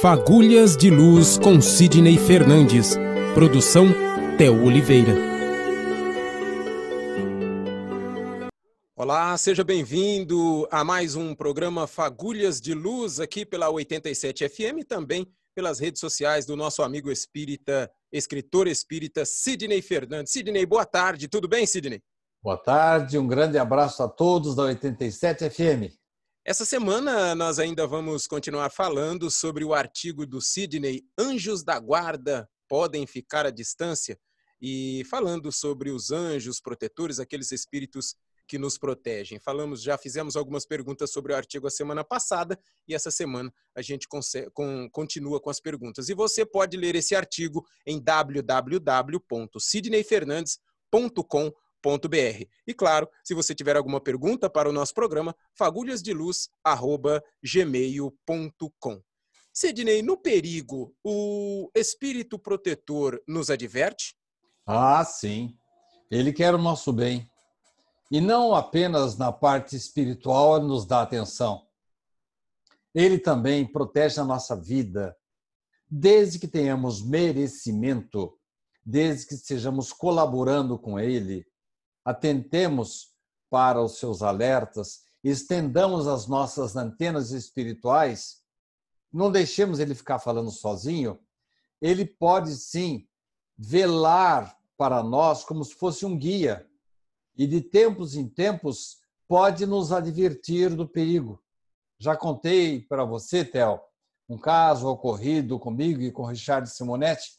Fagulhas de Luz com Sidney Fernandes. Produção Theo Oliveira. Olá, seja bem-vindo a mais um programa Fagulhas de Luz aqui pela 87 FM e também pelas redes sociais do nosso amigo espírita, escritor espírita Sidney Fernandes. Sidney, boa tarde. Tudo bem, Sidney? Boa tarde, um grande abraço a todos da 87 FM. Essa semana nós ainda vamos continuar falando sobre o artigo do Sidney Anjos da Guarda podem ficar à distância e falando sobre os anjos protetores, aqueles espíritos que nos protegem. Falamos, já fizemos algumas perguntas sobre o artigo a semana passada e essa semana a gente consegue, com, continua com as perguntas. E você pode ler esse artigo em www.sidneyfernandes.com.br e claro, se você tiver alguma pergunta para o nosso programa, fagulhasdeluz@gmail.com. Sidney, no perigo, o espírito protetor nos adverte? Ah, sim. Ele quer o nosso bem. E não apenas na parte espiritual nos dá atenção. Ele também protege a nossa vida, desde que tenhamos merecimento, desde que estejamos colaborando com ele, atentemos para os seus alertas, estendamos as nossas antenas espirituais, não deixemos ele ficar falando sozinho, ele pode sim velar para nós como se fosse um guia. E de tempos em tempos pode nos advertir do perigo. Já contei para você, Theo, um caso ocorrido comigo e com Richard Simonetti,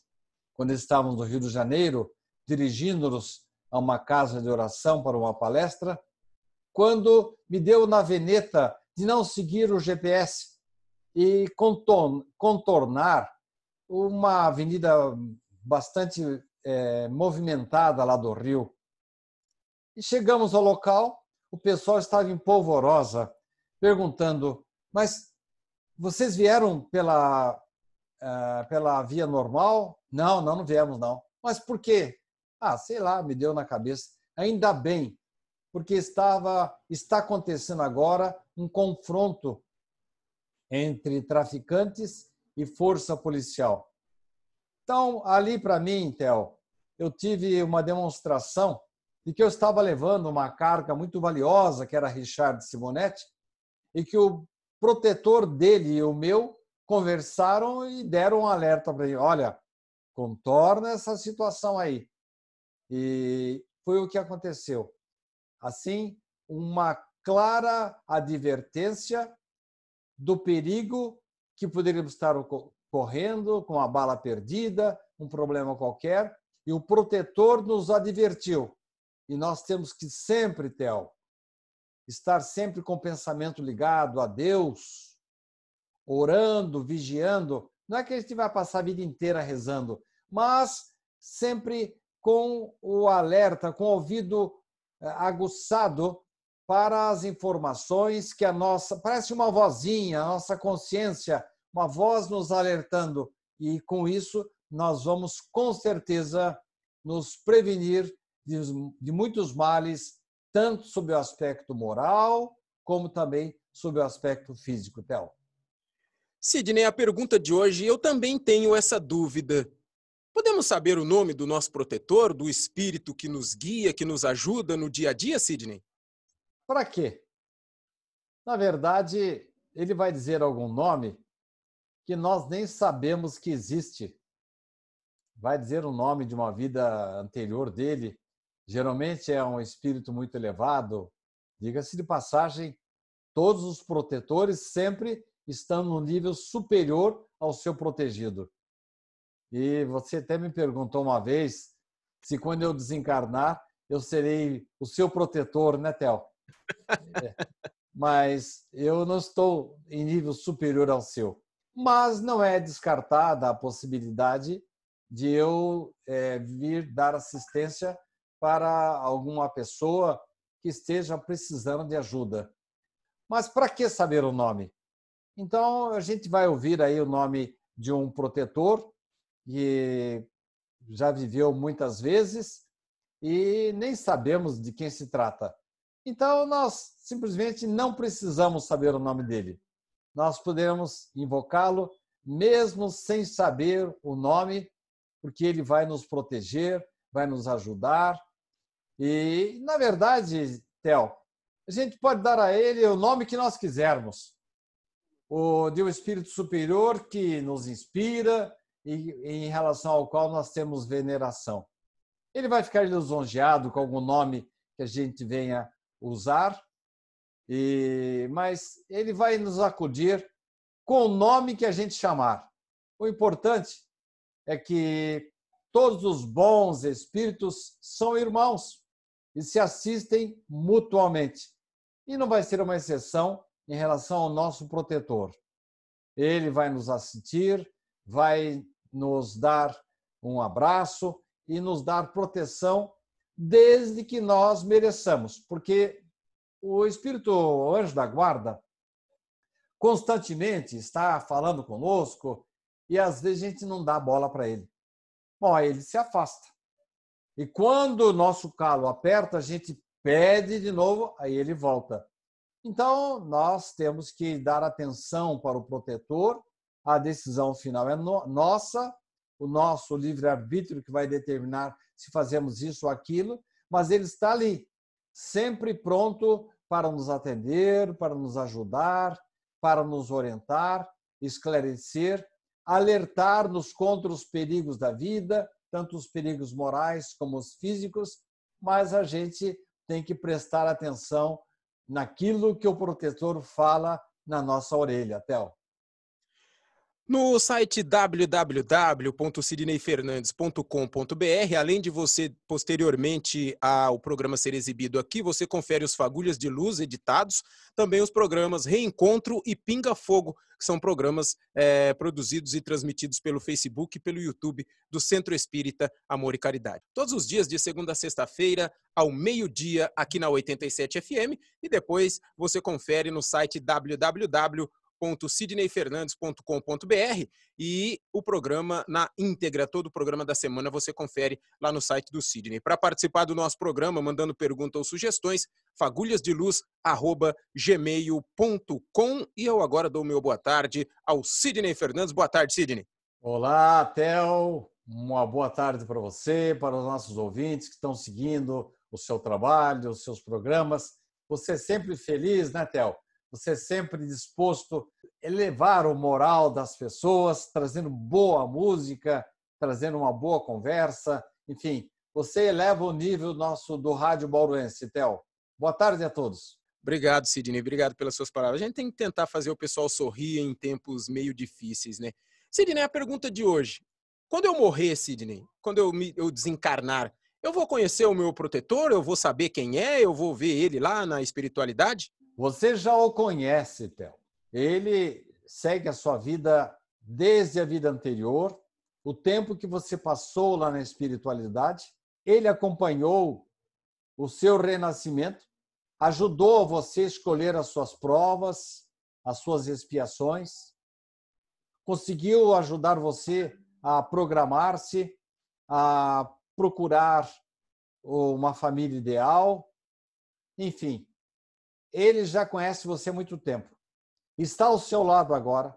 quando estávamos no Rio de Janeiro, dirigindo-nos a uma casa de oração para uma palestra, quando me deu na veneta de não seguir o GPS e contornar uma avenida bastante é, movimentada lá do Rio. E chegamos ao local, o pessoal estava em polvorosa, perguntando: Mas vocês vieram pela, uh, pela via normal? Não, não, não viemos, não. Mas por quê? Ah, sei lá, me deu na cabeça. Ainda bem, porque estava está acontecendo agora um confronto entre traficantes e força policial. Então, ali para mim, Theo, eu tive uma demonstração de que eu estava levando uma carga muito valiosa, que era Richard Simonetti, e que o protetor dele e o meu conversaram e deram um alerta para ele: olha, contorna essa situação aí. E foi o que aconteceu. Assim, uma clara advertência do perigo que poderíamos estar correndo com a bala perdida, um problema qualquer, e o protetor nos advertiu. E nós temos que sempre, Theo, estar sempre com o pensamento ligado a Deus, orando, vigiando. Não é que a gente vai passar a vida inteira rezando, mas sempre com o alerta, com o ouvido eh, aguçado para as informações que a nossa, parece uma vozinha, a nossa consciência, uma voz nos alertando. E com isso, nós vamos com certeza nos prevenir de, de muitos males, tanto sob o aspecto moral, como também sob o aspecto físico, Théo. Sidney, a pergunta de hoje, eu também tenho essa dúvida. Podemos saber o nome do nosso protetor, do espírito que nos guia, que nos ajuda no dia a dia, Sidney? Para quê? Na verdade, ele vai dizer algum nome que nós nem sabemos que existe. Vai dizer o nome de uma vida anterior dele. Geralmente é um espírito muito elevado. Diga-se de passagem, todos os protetores sempre estão no nível superior ao seu protegido. E você até me perguntou uma vez se quando eu desencarnar eu serei o seu protetor, né, Theo? É. Mas eu não estou em nível superior ao seu. Mas não é descartada a possibilidade de eu é, vir dar assistência para alguma pessoa que esteja precisando de ajuda. Mas para que saber o nome? Então a gente vai ouvir aí o nome de um protetor que já viveu muitas vezes e nem sabemos de quem se trata. Então, nós simplesmente não precisamos saber o nome dele. Nós podemos invocá-lo mesmo sem saber o nome, porque ele vai nos proteger, vai nos ajudar. E, na verdade, Theo, a gente pode dar a ele o nome que nós quisermos. O de um espírito superior que nos inspira em relação ao qual nós temos veneração. Ele vai ficar lisonjeado com algum nome que a gente venha usar, e mas ele vai nos acudir com o nome que a gente chamar. O importante é que todos os bons espíritos são irmãos e se assistem mutuamente. E não vai ser uma exceção em relação ao nosso protetor. Ele vai nos assistir, vai nos dar um abraço e nos dar proteção desde que nós mereçamos, porque o espírito anjo da guarda constantemente está falando conosco e às vezes a gente não dá bola para ele. Bom, aí ele se afasta. E quando o nosso calo aperta, a gente pede de novo, aí ele volta. Então, nós temos que dar atenção para o protetor, a decisão final é no nossa, o nosso livre-arbítrio que vai determinar se fazemos isso ou aquilo, mas ele está ali, sempre pronto para nos atender, para nos ajudar, para nos orientar, esclarecer, alertar-nos contra os perigos da vida, tanto os perigos morais como os físicos, mas a gente tem que prestar atenção naquilo que o protetor fala na nossa orelha, Théo. No site www.sidneyfernandes.com.br, além de você, posteriormente ao programa ser exibido aqui, você confere os Fagulhas de Luz editados, também os programas Reencontro e Pinga Fogo, que são programas é, produzidos e transmitidos pelo Facebook e pelo YouTube do Centro Espírita Amor e Caridade. Todos os dias, de segunda a sexta-feira, ao meio-dia, aqui na 87 FM, e depois você confere no site www www.sidneyfernandes.com.br e o programa na íntegra, todo o programa da semana você confere lá no site do Sidney. Para participar do nosso programa, mandando perguntas ou sugestões, fagulhasdeluz@gmail.com e eu agora dou meu boa tarde ao Sidney Fernandes. Boa tarde, Sidney. Olá, Theo. Uma boa tarde para você, para os nossos ouvintes que estão seguindo o seu trabalho, os seus programas. Você é sempre feliz, né, Theo? Você sempre disposto a elevar o moral das pessoas, trazendo boa música, trazendo uma boa conversa, enfim, você eleva o nível nosso do Rádio Bauruense, Theo. Boa tarde a todos. Obrigado, Sidney. Obrigado pelas suas palavras. A gente tem que tentar fazer o pessoal sorrir em tempos meio difíceis, né? Sidney, a pergunta de hoje. Quando eu morrer, Sidney, quando eu, me, eu desencarnar, eu vou conhecer o meu protetor? Eu vou saber quem é? Eu vou ver ele lá na espiritualidade? Você já o conhece, Theo. Ele segue a sua vida desde a vida anterior, o tempo que você passou lá na espiritualidade. Ele acompanhou o seu renascimento, ajudou você a escolher as suas provas, as suas expiações, conseguiu ajudar você a programar-se, a procurar uma família ideal, enfim, ele já conhece você há muito tempo. Está ao seu lado agora.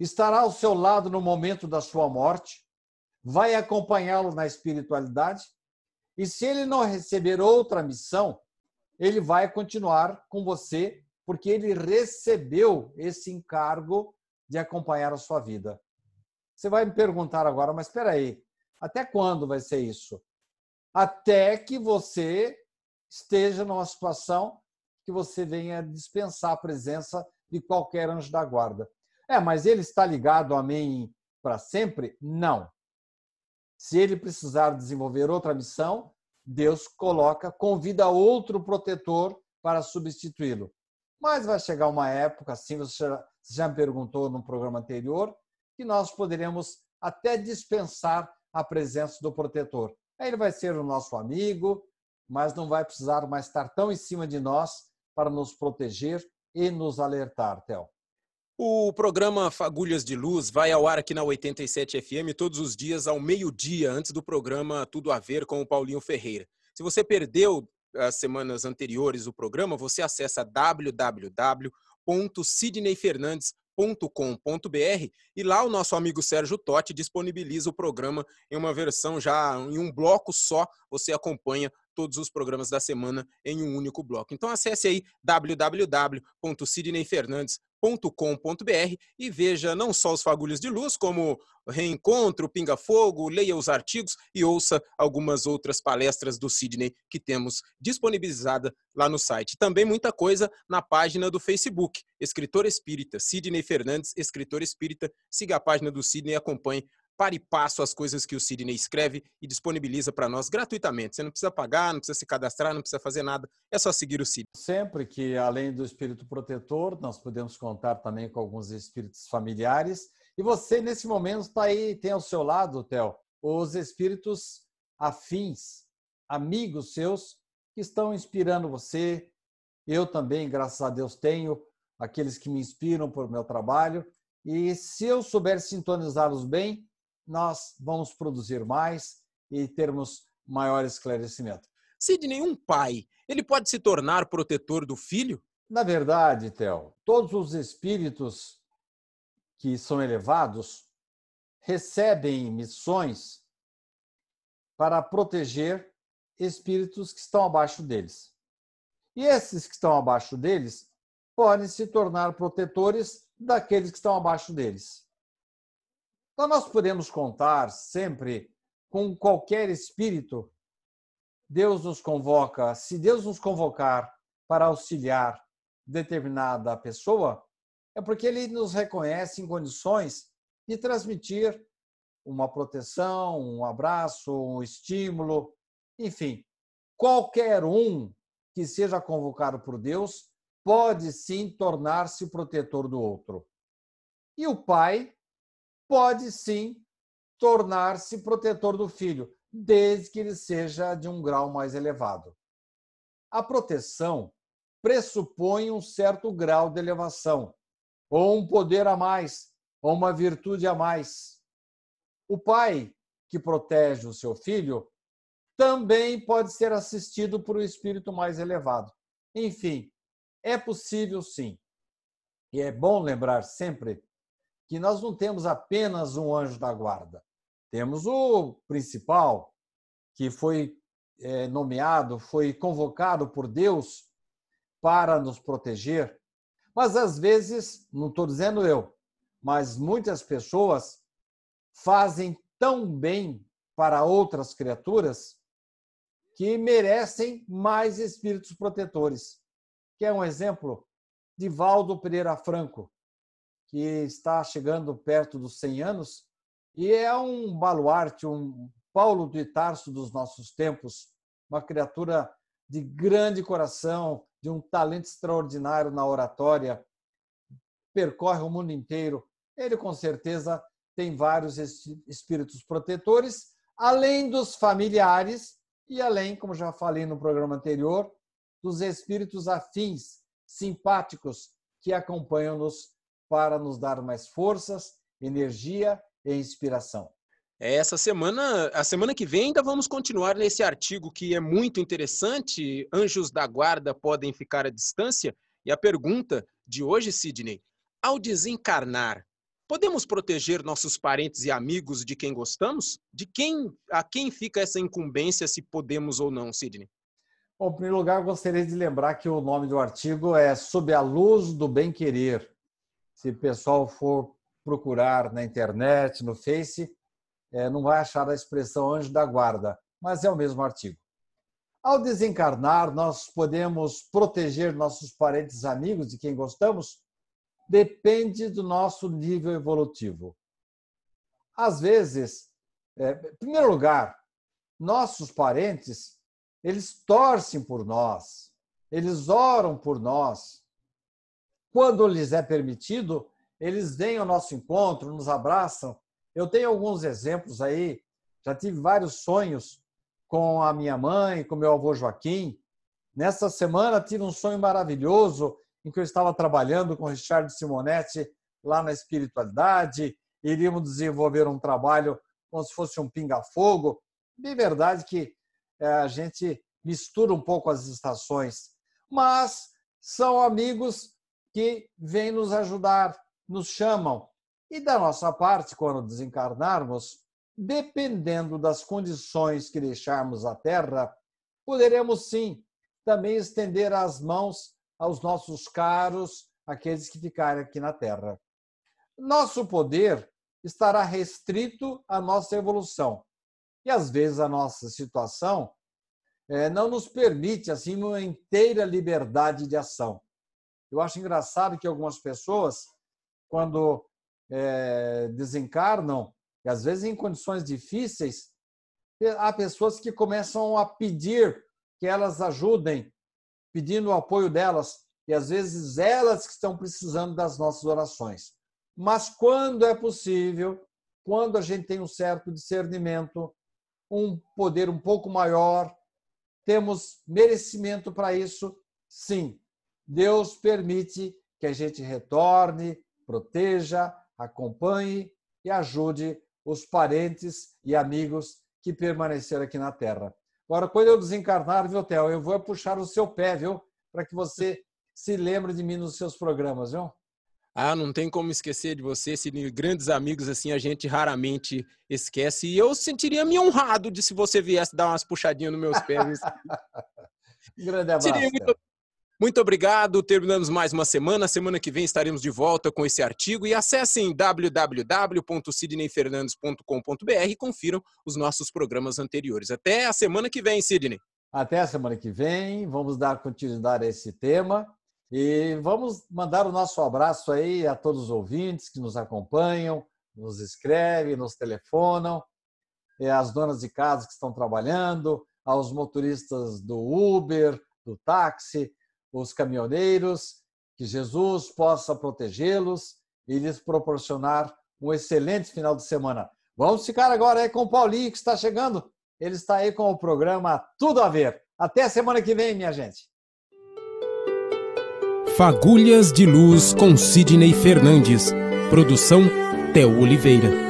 Estará ao seu lado no momento da sua morte. Vai acompanhá-lo na espiritualidade. E se ele não receber outra missão, ele vai continuar com você, porque ele recebeu esse encargo de acompanhar a sua vida. Você vai me perguntar agora, mas espera aí, até quando vai ser isso? Até que você esteja numa situação que você venha dispensar a presença de qualquer anjo da guarda. É, mas ele está ligado a mim para sempre? Não. Se ele precisar desenvolver outra missão, Deus coloca, convida outro protetor para substituí-lo. Mas vai chegar uma época, assim você já me perguntou no programa anterior, que nós poderemos até dispensar a presença do protetor. Aí ele vai ser o nosso amigo, mas não vai precisar mais estar tão em cima de nós para nos proteger e nos alertar, Theo. O programa Fagulhas de Luz vai ao ar aqui na 87 FM todos os dias ao meio-dia, antes do programa Tudo a Ver com o Paulinho Ferreira. Se você perdeu as semanas anteriores o programa, você acessa www.sidneyfernandes.com www.radiocidney.com.br e lá o nosso amigo Sérgio Totti disponibiliza o programa em uma versão já em um bloco só. Você acompanha todos os programas da semana em um único bloco. Então acesse aí www.sidneyfernandes.com com.br e veja não só os fagulhos de luz, como Reencontro, Pinga Fogo, leia os artigos e ouça algumas outras palestras do Sidney que temos disponibilizada lá no site. Também muita coisa na página do Facebook, Escritor Espírita, Sidney Fernandes, Escritor Espírita. Siga a página do Sidney e acompanhe para e passo as coisas que o Sidney escreve e disponibiliza para nós gratuitamente. Você não precisa pagar, não precisa se cadastrar, não precisa fazer nada, é só seguir o Sidney. Sempre que, além do espírito protetor, nós podemos contar também com alguns espíritos familiares. E você, nesse momento, está aí, tem ao seu lado, Theo, os espíritos afins, amigos seus, que estão inspirando você. Eu também, graças a Deus, tenho aqueles que me inspiram por meu trabalho. E se eu souber sintonizá-los bem, nós vamos produzir mais e termos maior esclarecimento. Sidney, um pai, ele pode se tornar protetor do filho? Na verdade, Theo, todos os espíritos que são elevados recebem missões para proteger espíritos que estão abaixo deles. E esses que estão abaixo deles podem se tornar protetores daqueles que estão abaixo deles. Então, nós podemos contar sempre com qualquer espírito. Deus nos convoca, se Deus nos convocar para auxiliar determinada pessoa, é porque ele nos reconhece em condições de transmitir uma proteção, um abraço, um estímulo, enfim, qualquer um que seja convocado por Deus pode sim tornar-se protetor do outro. E o pai pode sim tornar-se protetor do filho, desde que ele seja de um grau mais elevado. A proteção pressupõe um certo grau de elevação, ou um poder a mais, ou uma virtude a mais. O pai que protege o seu filho também pode ser assistido por um espírito mais elevado. Enfim, é possível sim. E é bom lembrar sempre que nós não temos apenas um anjo da guarda. Temos o principal, que foi é, nomeado, foi convocado por Deus para nos proteger. Mas às vezes, não estou dizendo eu, mas muitas pessoas fazem tão bem para outras criaturas que merecem mais espíritos protetores. Que é um exemplo de Valdo Pereira Franco, que está chegando perto dos 100 anos e é um baluarte, um Paulo de Tarso dos nossos tempos, uma criatura de grande coração, de um talento extraordinário na oratória, percorre o mundo inteiro. Ele, com certeza, tem vários espíritos protetores, além dos familiares e além, como já falei no programa anterior, dos espíritos afins, simpáticos, que acompanham-nos para nos dar mais forças, energia e inspiração. É, essa semana, a semana que vem, ainda vamos continuar nesse artigo que é muito interessante. Anjos da guarda podem ficar à distância? E a pergunta de hoje, Sidney: ao desencarnar, podemos proteger nossos parentes e amigos de quem gostamos? De quem a quem fica essa incumbência se podemos ou não, Sidney? Bom, em primeiro lugar, gostaria de lembrar que o nome do artigo é Sob a Luz do Bem Querer, se o pessoal for procurar na internet, no Face, é, não vai achar a expressão anjo da guarda, mas é o mesmo artigo. Ao desencarnar, nós podemos proteger nossos parentes amigos de quem gostamos? Depende do nosso nível evolutivo. Às vezes, é, em primeiro lugar, nossos parentes, eles torcem por nós, eles oram por nós, quando lhes é permitido, eles vêm ao nosso encontro, nos abraçam. Eu tenho alguns exemplos aí, já tive vários sonhos com a minha mãe, com meu avô Joaquim. Nessa semana tive um sonho maravilhoso em que eu estava trabalhando com o Richard Simonetti lá na espiritualidade, iríamos desenvolver um trabalho como se fosse um pinga-fogo. De verdade que eh, a gente mistura um pouco as estações, mas são amigos que vêm nos ajudar nos chamam. E da nossa parte, quando desencarnarmos, dependendo das condições que deixarmos a Terra, poderemos sim também estender as mãos aos nossos caros, aqueles que ficarem aqui na Terra. Nosso poder estará restrito à nossa evolução. E às vezes a nossa situação é, não nos permite assim uma inteira liberdade de ação. Eu acho engraçado que algumas pessoas, quando é, desencarnam, e às vezes em condições difíceis, há pessoas que começam a pedir que elas ajudem, pedindo o apoio delas, e às vezes elas que estão precisando das nossas orações. Mas quando é possível, quando a gente tem um certo discernimento, um poder um pouco maior, temos merecimento para isso, sim. Deus permite que a gente retorne, proteja, acompanhe e ajude os parentes e amigos que permaneceram aqui na Terra. Agora, quando eu desencarnar, viu, Theo, eu vou puxar o seu pé, viu? Para que você se lembre de mim nos seus programas, viu? Ah, não tem como esquecer de você, se grandes amigos assim a gente raramente esquece. E eu sentiria-me honrado de se você viesse dar umas puxadinhas nos meus pés. Grande abraço. Muito, muito, obrigado. Terminamos mais uma semana. Semana que vem estaremos de volta com esse artigo. E acessem www.sidneyfernandes.com.br e confiram os nossos programas anteriores. Até a semana que vem, Sidney. Até a semana que vem. Vamos dar continuidade a esse tema. E vamos mandar o nosso abraço aí a todos os ouvintes que nos acompanham, nos escrevem, nos telefonam, às donas de casa que estão trabalhando, aos motoristas do Uber, do táxi, os caminhoneiros, que Jesus possa protegê-los e lhes proporcionar um excelente final de semana. Vamos ficar agora aí com o Paulinho, que está chegando. Ele está aí com o programa Tudo a Ver. Até semana que vem, minha gente. Fagulhas de Luz com Sidney Fernandes. Produção Theo Oliveira.